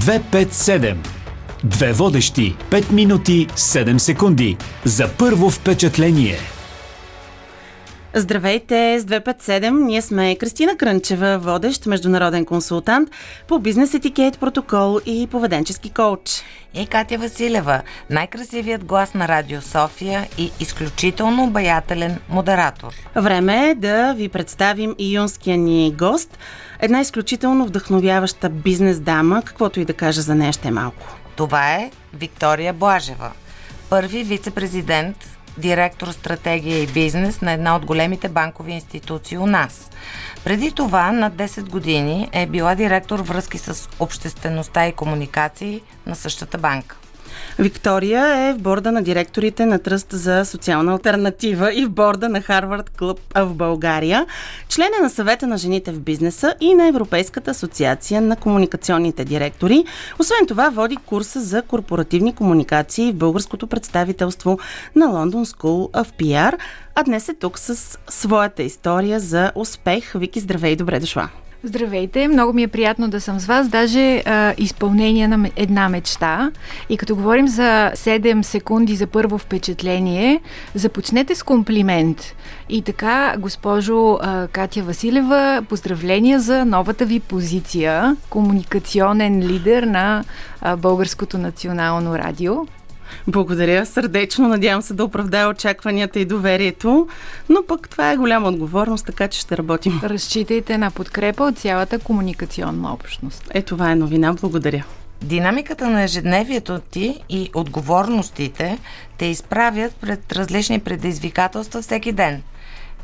257. Две водещи. 5 минути 7 секунди. За първо впечатление. Здравейте с 257. Ние сме Кристина Крънчева, водещ международен консултант по бизнес етикет, протокол и поведенчески коуч. И Катя Василева, най-красивият глас на Радио София и изключително обаятелен модератор. Време е да ви представим и юнския ни гост. Една изключително вдъхновяваща бизнес дама, каквото и да кажа за нея ще е малко. Това е Виктория Блажева, първи вице-президент директор стратегия и бизнес на една от големите банкови институции у нас. Преди това, над 10 години, е била директор връзки с обществеността и комуникации на същата банка. Виктория е в борда на директорите на Тръст за социална альтернатива и в борда на Харвард Клуб в България, член е на съвета на жените в бизнеса и на Европейската асоциация на комуникационните директори. Освен това, води курса за корпоративни комуникации в българското представителство на London School of PR, а днес е тук с своята история за успех. Вики, здравей, добре дошла! Здравейте, много ми е приятно да съм с вас. Даже а, изпълнение на една мечта. И като говорим за 7 секунди за първо впечатление, започнете с комплимент. И така, госпожо а, Катя Василева, поздравления за новата ви позиция комуникационен лидер на а, Българското национално радио. Благодаря сърдечно. Надявам се да оправдая очакванията и доверието. Но пък това е голяма отговорност, така че ще работим. Разчитайте на подкрепа от цялата комуникационна общност. Е, това е новина. Благодаря. Динамиката на ежедневието ти и отговорностите те изправят пред различни предизвикателства всеки ден.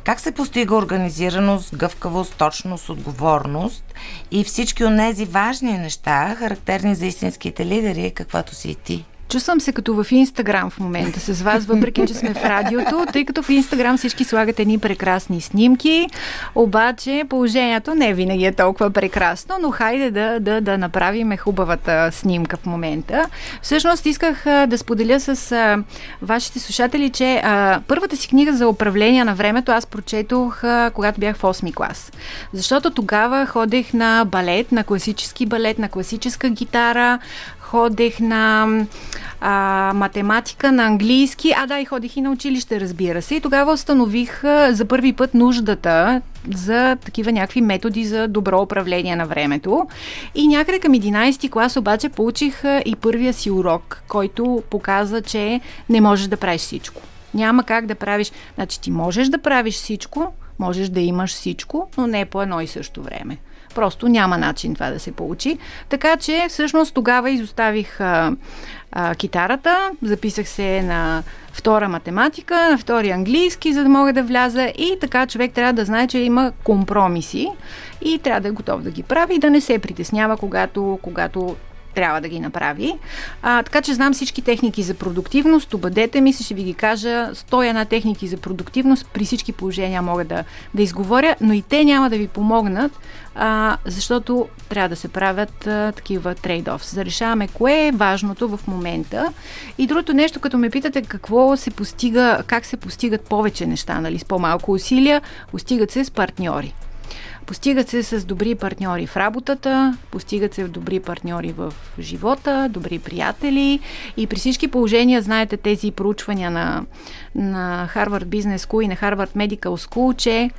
Как се постига организираност, гъвкавост, точност, отговорност и всички от тези важни неща, характерни за истинските лидери, каквато си и ти? Чувствам се като в Инстаграм в момента с вас, въпреки че сме в радиото, тъй като в Инстаграм всички слагат едни прекрасни снимки, обаче положението не винаги е толкова прекрасно, но хайде да, да, да направим хубавата снимка в момента. Всъщност исках да споделя с а, вашите слушатели, че а, първата си книга за управление на времето аз прочетох, а, когато бях в 8 клас. Защото тогава ходех на балет, на класически балет, на класическа гитара, ходех на а, математика, на английски, а да, и ходих и на училище, разбира се. И тогава установих а, за първи път нуждата за такива някакви методи за добро управление на времето. И някъде към 11 клас обаче получих а, и първия си урок, който показа, че не можеш да правиш всичко. Няма как да правиш. Значи ти можеш да правиш всичко, можеш да имаш всичко, но не по едно и също време. Просто няма начин това да се получи. Така че всъщност тогава изоставих а, а, китарата, записах се на втора математика, на втори английски, за да мога да вляза и така човек трябва да знае, че има компромиси и трябва да е готов да ги прави и да не се притеснява, когато, когато трябва да ги направи. А, така че знам всички техники за продуктивност. Обадете ми се, ще ви ги кажа. Стоя на техники за продуктивност. При всички положения мога да, да изговоря, но и те няма да ви помогнат, а, защото трябва да се правят а, такива трейд-офс. За решаваме кое е важното в момента. И другото нещо, като ме питате какво се постига, как се постигат повече неща, нали, с по-малко усилия, постигат се с партньори. Постигат се с добри партньори в работата, постигат се добри партньори в живота, добри приятели и при всички положения, знаете тези проучвания на, на Harvard Business School и на Harvard Medical School, че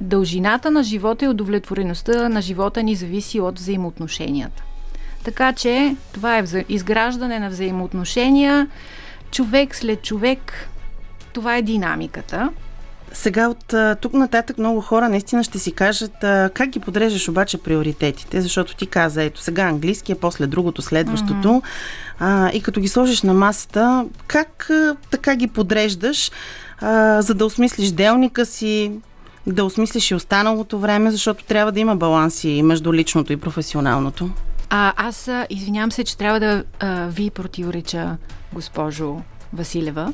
дължината на живота и удовлетвореността на живота ни зависи от взаимоотношенията. Така че това е изграждане на взаимоотношения, човек след човек, това е динамиката. Сега от тук нататък много хора наистина ще си кажат как ги подреждаш обаче приоритетите, защото ти каза, ето сега английския, после другото, следващото. Mm-hmm. А, и като ги сложиш на масата, как така ги подреждаш, а, за да осмислиш делника си, да осмислиш и останалото време, защото трябва да има баланси между личното и професионалното? А, аз извинявам се, че трябва да а, ви противореча, госпожо Василева.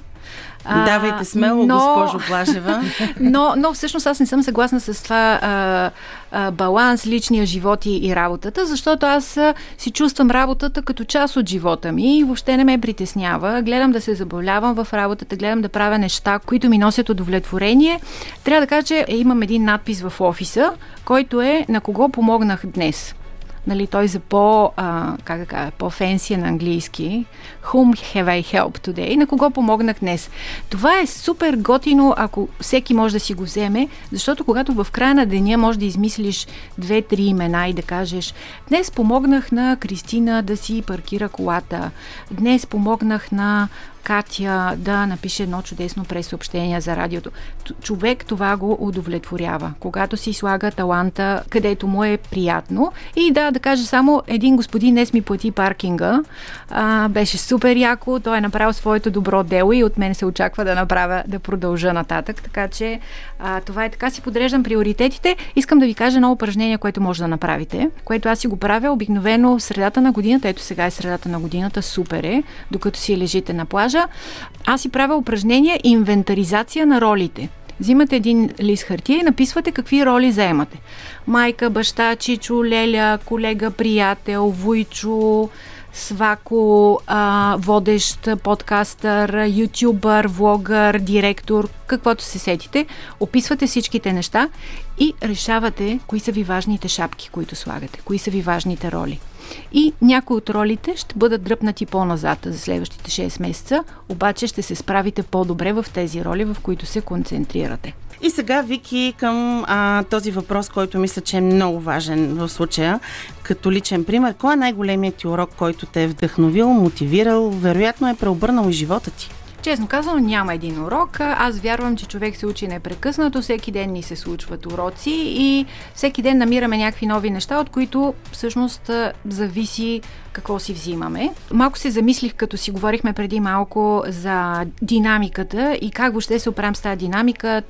Давайте смело, но, госпожо Плажева. но, но всъщност аз не съм съгласна с това а, а, баланс, личния живот и, и работата, защото аз а, си чувствам работата като част от живота ми и въобще не ме притеснява. Гледам да се забавлявам в работата, гледам да правя неща, които ми носят удовлетворение. Трябва да кажа, че имам един надпис в офиса, който е на кого помогнах днес. Нали, той за по, а, как да кажа, по-фенсия на английски. Whom have I helped today? На кого помогнах днес? Това е супер готино, ако всеки може да си го вземе, защото когато в края на деня може да измислиш две-три имена и да кажеш днес помогнах на Кристина да си паркира колата, днес помогнах на Катя да напише едно чудесно пресъобщение за радиото. Човек това го удовлетворява, когато си слага таланта, където му е приятно. И да, да кажа само, един господин днес ми плати паркинга. А, беше супер яко, той е направил своето добро дело и от мен се очаква да направя, да продължа нататък. Така че а, това е така си подреждам приоритетите. Искам да ви кажа едно упражнение, което може да направите, което аз си го правя обикновено в средата на годината. Ето сега е средата на годината, супер е, докато си лежите на плажа кажа, аз си правя упражнение инвентаризация на ролите. Взимате един лист хартия и написвате какви роли заемате. Майка, баща, чичо, леля, колега, приятел, войчо, свако, а, водещ, подкастър, ютубър, влогър, директор, каквото се сетите. Описвате всичките неща и решавате кои са ви важните шапки, които слагате, кои са ви важните роли. И някои от ролите ще бъдат дръпнати по-назад за следващите 6 месеца, обаче ще се справите по-добре в тези роли, в които се концентрирате. И сега, Вики, към а, този въпрос, който мисля, че е много важен в случая, като личен пример. Кой е най-големият ти урок, който те е вдъхновил, мотивирал, вероятно е преобърнал и живота ти? Честно казано, няма един урок. Аз вярвам, че човек се учи непрекъснато. Всеки ден ни се случват уроци и всеки ден намираме някакви нови неща, от които всъщност зависи какво си взимаме. Малко се замислих, като си говорихме преди малко за динамиката и как въобще се оправим с тази динамика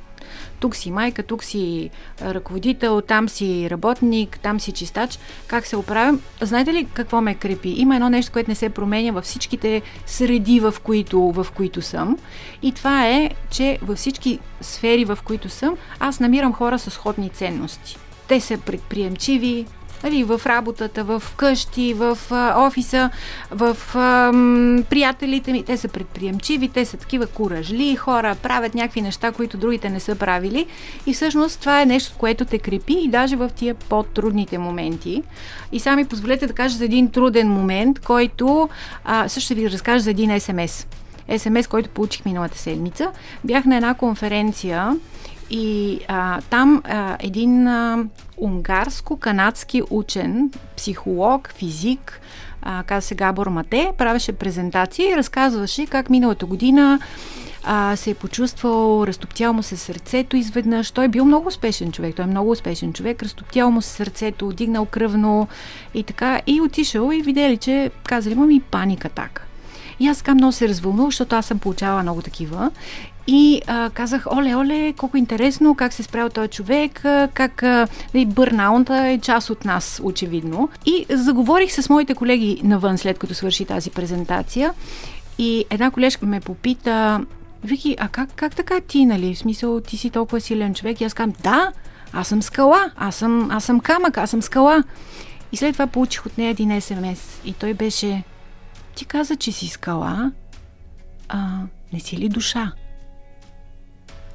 тук си майка, тук си ръководител, там си работник, там си чистач. Как се оправям? Знаете ли какво ме крепи? Има едно нещо, което не се променя във всичките среди, в които, в които съм. И това е, че във всички сфери, в които съм, аз намирам хора с сходни ценности. Те са предприемчиви, нали, в работата, в къщи, в а, офиса, в а, приятелите ми. Те са предприемчиви, те са такива куражли хора, правят някакви неща, които другите не са правили. И всъщност това е нещо, което те крепи и даже в тия по-трудните моменти. И сами позволете да кажа за един труден момент, който а, също ще ви разкажа за един СМС. СМС, който получих миналата седмица. Бях на една конференция и а, там а, един а, унгарско-канадски учен, психолог, физик, а, каза се Габор Мате, правеше презентация и разказваше как миналата година а, се е почувствал, разтоптял му се сърцето изведнъж. Той е бил много успешен човек, той е много успешен човек, разтоптял му се сърцето, дигнал кръвно и така. И отишъл и видели, че казали му ми паника така. И аз така много се развълнувах, защото аз съм получавала много такива. И а, казах, оле, оле, колко интересно, как се справил този човек, как а, нали, бърнаунта е част от нас, очевидно. И заговорих с моите колеги навън, след като свърши тази презентация. И една колежка ме попита, Вики, а как, как така ти, нали? В смисъл, ти си толкова силен човек. И аз казвам, да, аз съм скала, аз съм, аз съм камък, аз съм скала. И след това получих от нея един СМС. И той беше, ти каза, че си скала, а не си ли душа?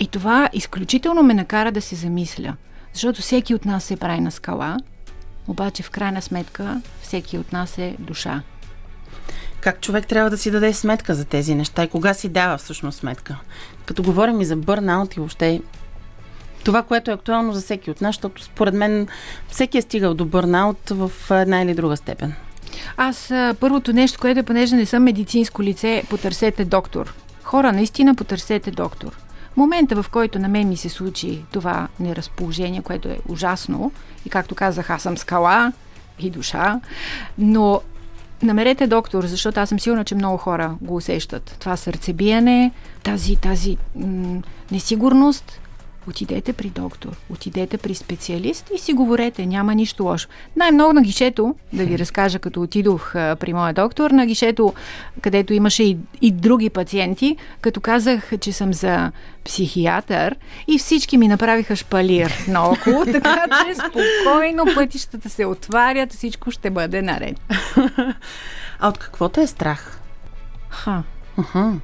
И това изключително ме накара да се замисля, защото всеки от нас се прави на скала, обаче в крайна сметка всеки от нас е душа. Как човек трябва да си даде сметка за тези неща и кога си дава всъщност сметка? Като говорим и за бърнаут и въобще това, което е актуално за всеки от нас, защото според мен всеки е стигал до бърнаут в една или друга степен. Аз първото нещо, което е, понеже не съм медицинско лице, потърсете доктор. Хора, наистина потърсете доктор. Момента, в който на мен ми се случи това неразположение, което е ужасно, и както казах, аз съм скала и душа, но намерете доктор, защото аз съм сигурна, че много хора го усещат. Това сърцебиене, тази, тази м- несигурност, Отидете при доктор, отидете при специалист и си говорете, няма нищо лошо. Най-много на гишето, да ви разкажа, като отидох а, при моя доктор, на гишето, където имаше и, и други пациенти, като казах, че съм за психиатър и всички ми направиха шпалир наоколо, така че спокойно пътищата се отварят, всичко ще бъде наред. А от какво те е страх? Ха. Uh-huh.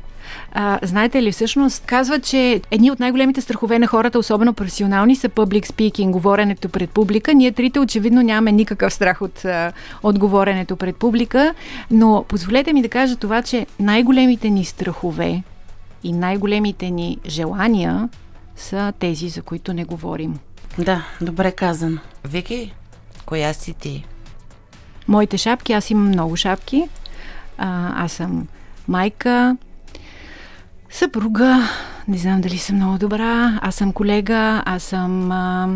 А, знаете ли, всъщност казва, че едни от най-големите страхове на хората, особено професионални, са public speaking, говоренето пред публика. Ние трите очевидно нямаме никакъв страх от, от говоренето пред публика, но позволете ми да кажа това, че най-големите ни страхове и най-големите ни желания са тези, за които не говорим. Да, добре казано. Вики, коя си ти? Моите шапки, аз имам много шапки. А, аз съм майка, съпруга, не знам дали съм много добра, аз съм колега, аз съм а,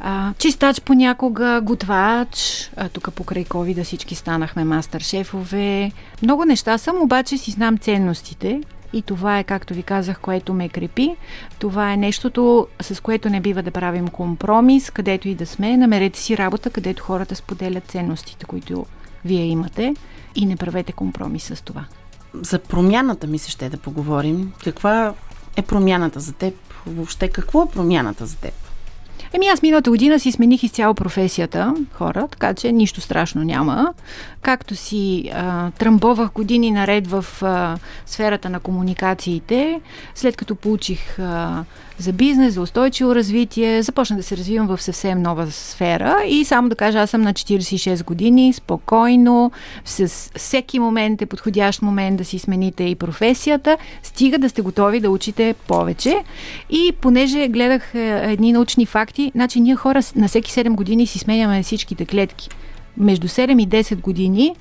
а, чистач понякога, готвач, а, тук покрай COVID всички станахме мастер-шефове. Много неща съм, обаче си знам ценностите и това е, както ви казах, което ме крепи. Това е нещото, с което не бива да правим компромис, където и да сме. Намерете си работа, където хората споделят ценностите, които вие имате и не правете компромис с това. За промяната ми се ще да поговорим. Каква е промяната за теб? Въобще какво е промяната за теб? Еми аз миналата година си смених изцяло професията, хора, така че нищо страшно няма. Както си а, тръмбовах години наред в а, сферата на комуникациите, след като получих а, за бизнес, за устойчиво развитие, започна да се развивам в съвсем нова сфера и само да кажа, аз съм на 46 години, спокойно, с всеки момент е подходящ момент да си смените и професията, стига да сте готови да учите повече. И понеже гледах е, едни научни факти, значи ние хора на всеки 7 години си сменяме всичките клетки. Между 7 и 10 години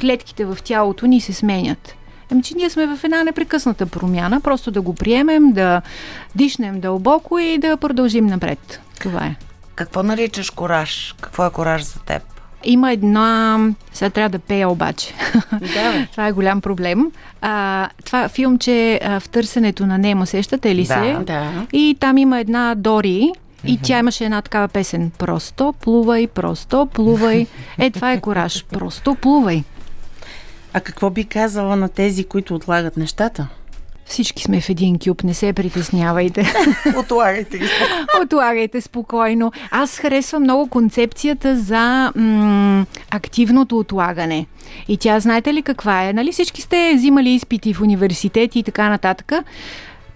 клетките в тялото ни се сменят. Ами, че ние сме в една непрекъсната промяна, просто да го приемем, да дишнем дълбоко и да продължим напред. Това е. Какво наричаш кораж? Какво е кораж за теб? Има една... Сега трябва да пея обаче. Да, това е голям проблем. А, това филмче В търсенето на Немо, сещате ли да, се? Да. И там има една Дори, и тя имаше една такава песен. Просто плувай, просто плувай. Е, това е кораж. Просто плувай. А какво би казала на тези, които отлагат нещата? Всички сме в един кюб, не се притеснявайте. Отлагайте ги спокойно. Отлагайте спокойно. Аз харесвам много концепцията за м- активното отлагане. И тя, знаете ли каква е? Нали всички сте взимали изпити в университети и така нататък.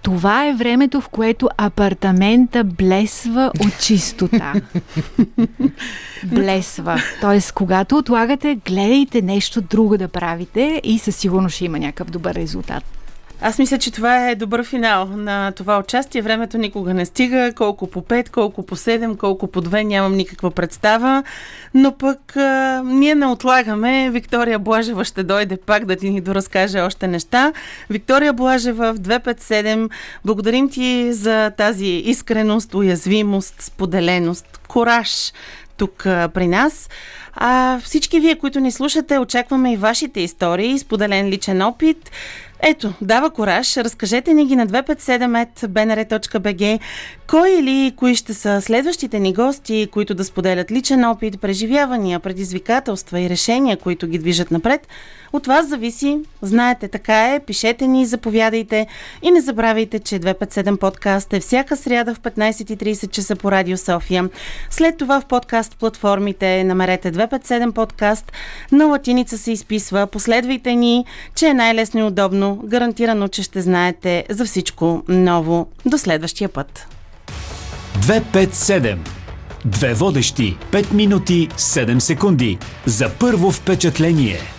Това е времето, в което апартамента блесва от чистота. блесва. Тоест, когато отлагате, гледайте нещо друго да правите и със сигурност ще има някакъв добър резултат. Аз мисля, че това е добър финал на това участие. Времето никога не стига. Колко по 5, колко по 7, колко по 2, нямам никаква представа. Но пък а, ние не отлагаме. Виктория Блажева ще дойде пак да ти ни доразкаже още неща. Виктория Блажева в 257. Благодарим ти за тази искреност, уязвимост, споделеност, кораж тук при нас. А всички вие, които ни слушате, очакваме и вашите истории, споделен личен опит. Ето, дава кораж. Разкажете ни ги на 257.bnr.bg кой или кои ще са следващите ни гости, които да споделят личен опит, преживявания, предизвикателства и решения, които ги движат напред. От вас зависи. Знаете, така е. Пишете ни, заповядайте и не забравяйте, че 257 подкаст е всяка сряда в 15.30 часа по Радио София. След това в подкаст платформите намерете 257 подкаст. На латиница се изписва. Последвайте ни, че е най-лесно и удобно. Гарантирано, че ще знаете за всичко ново. До следващия път. 257. Две водещи. 5 минути 7 секунди. За първо впечатление.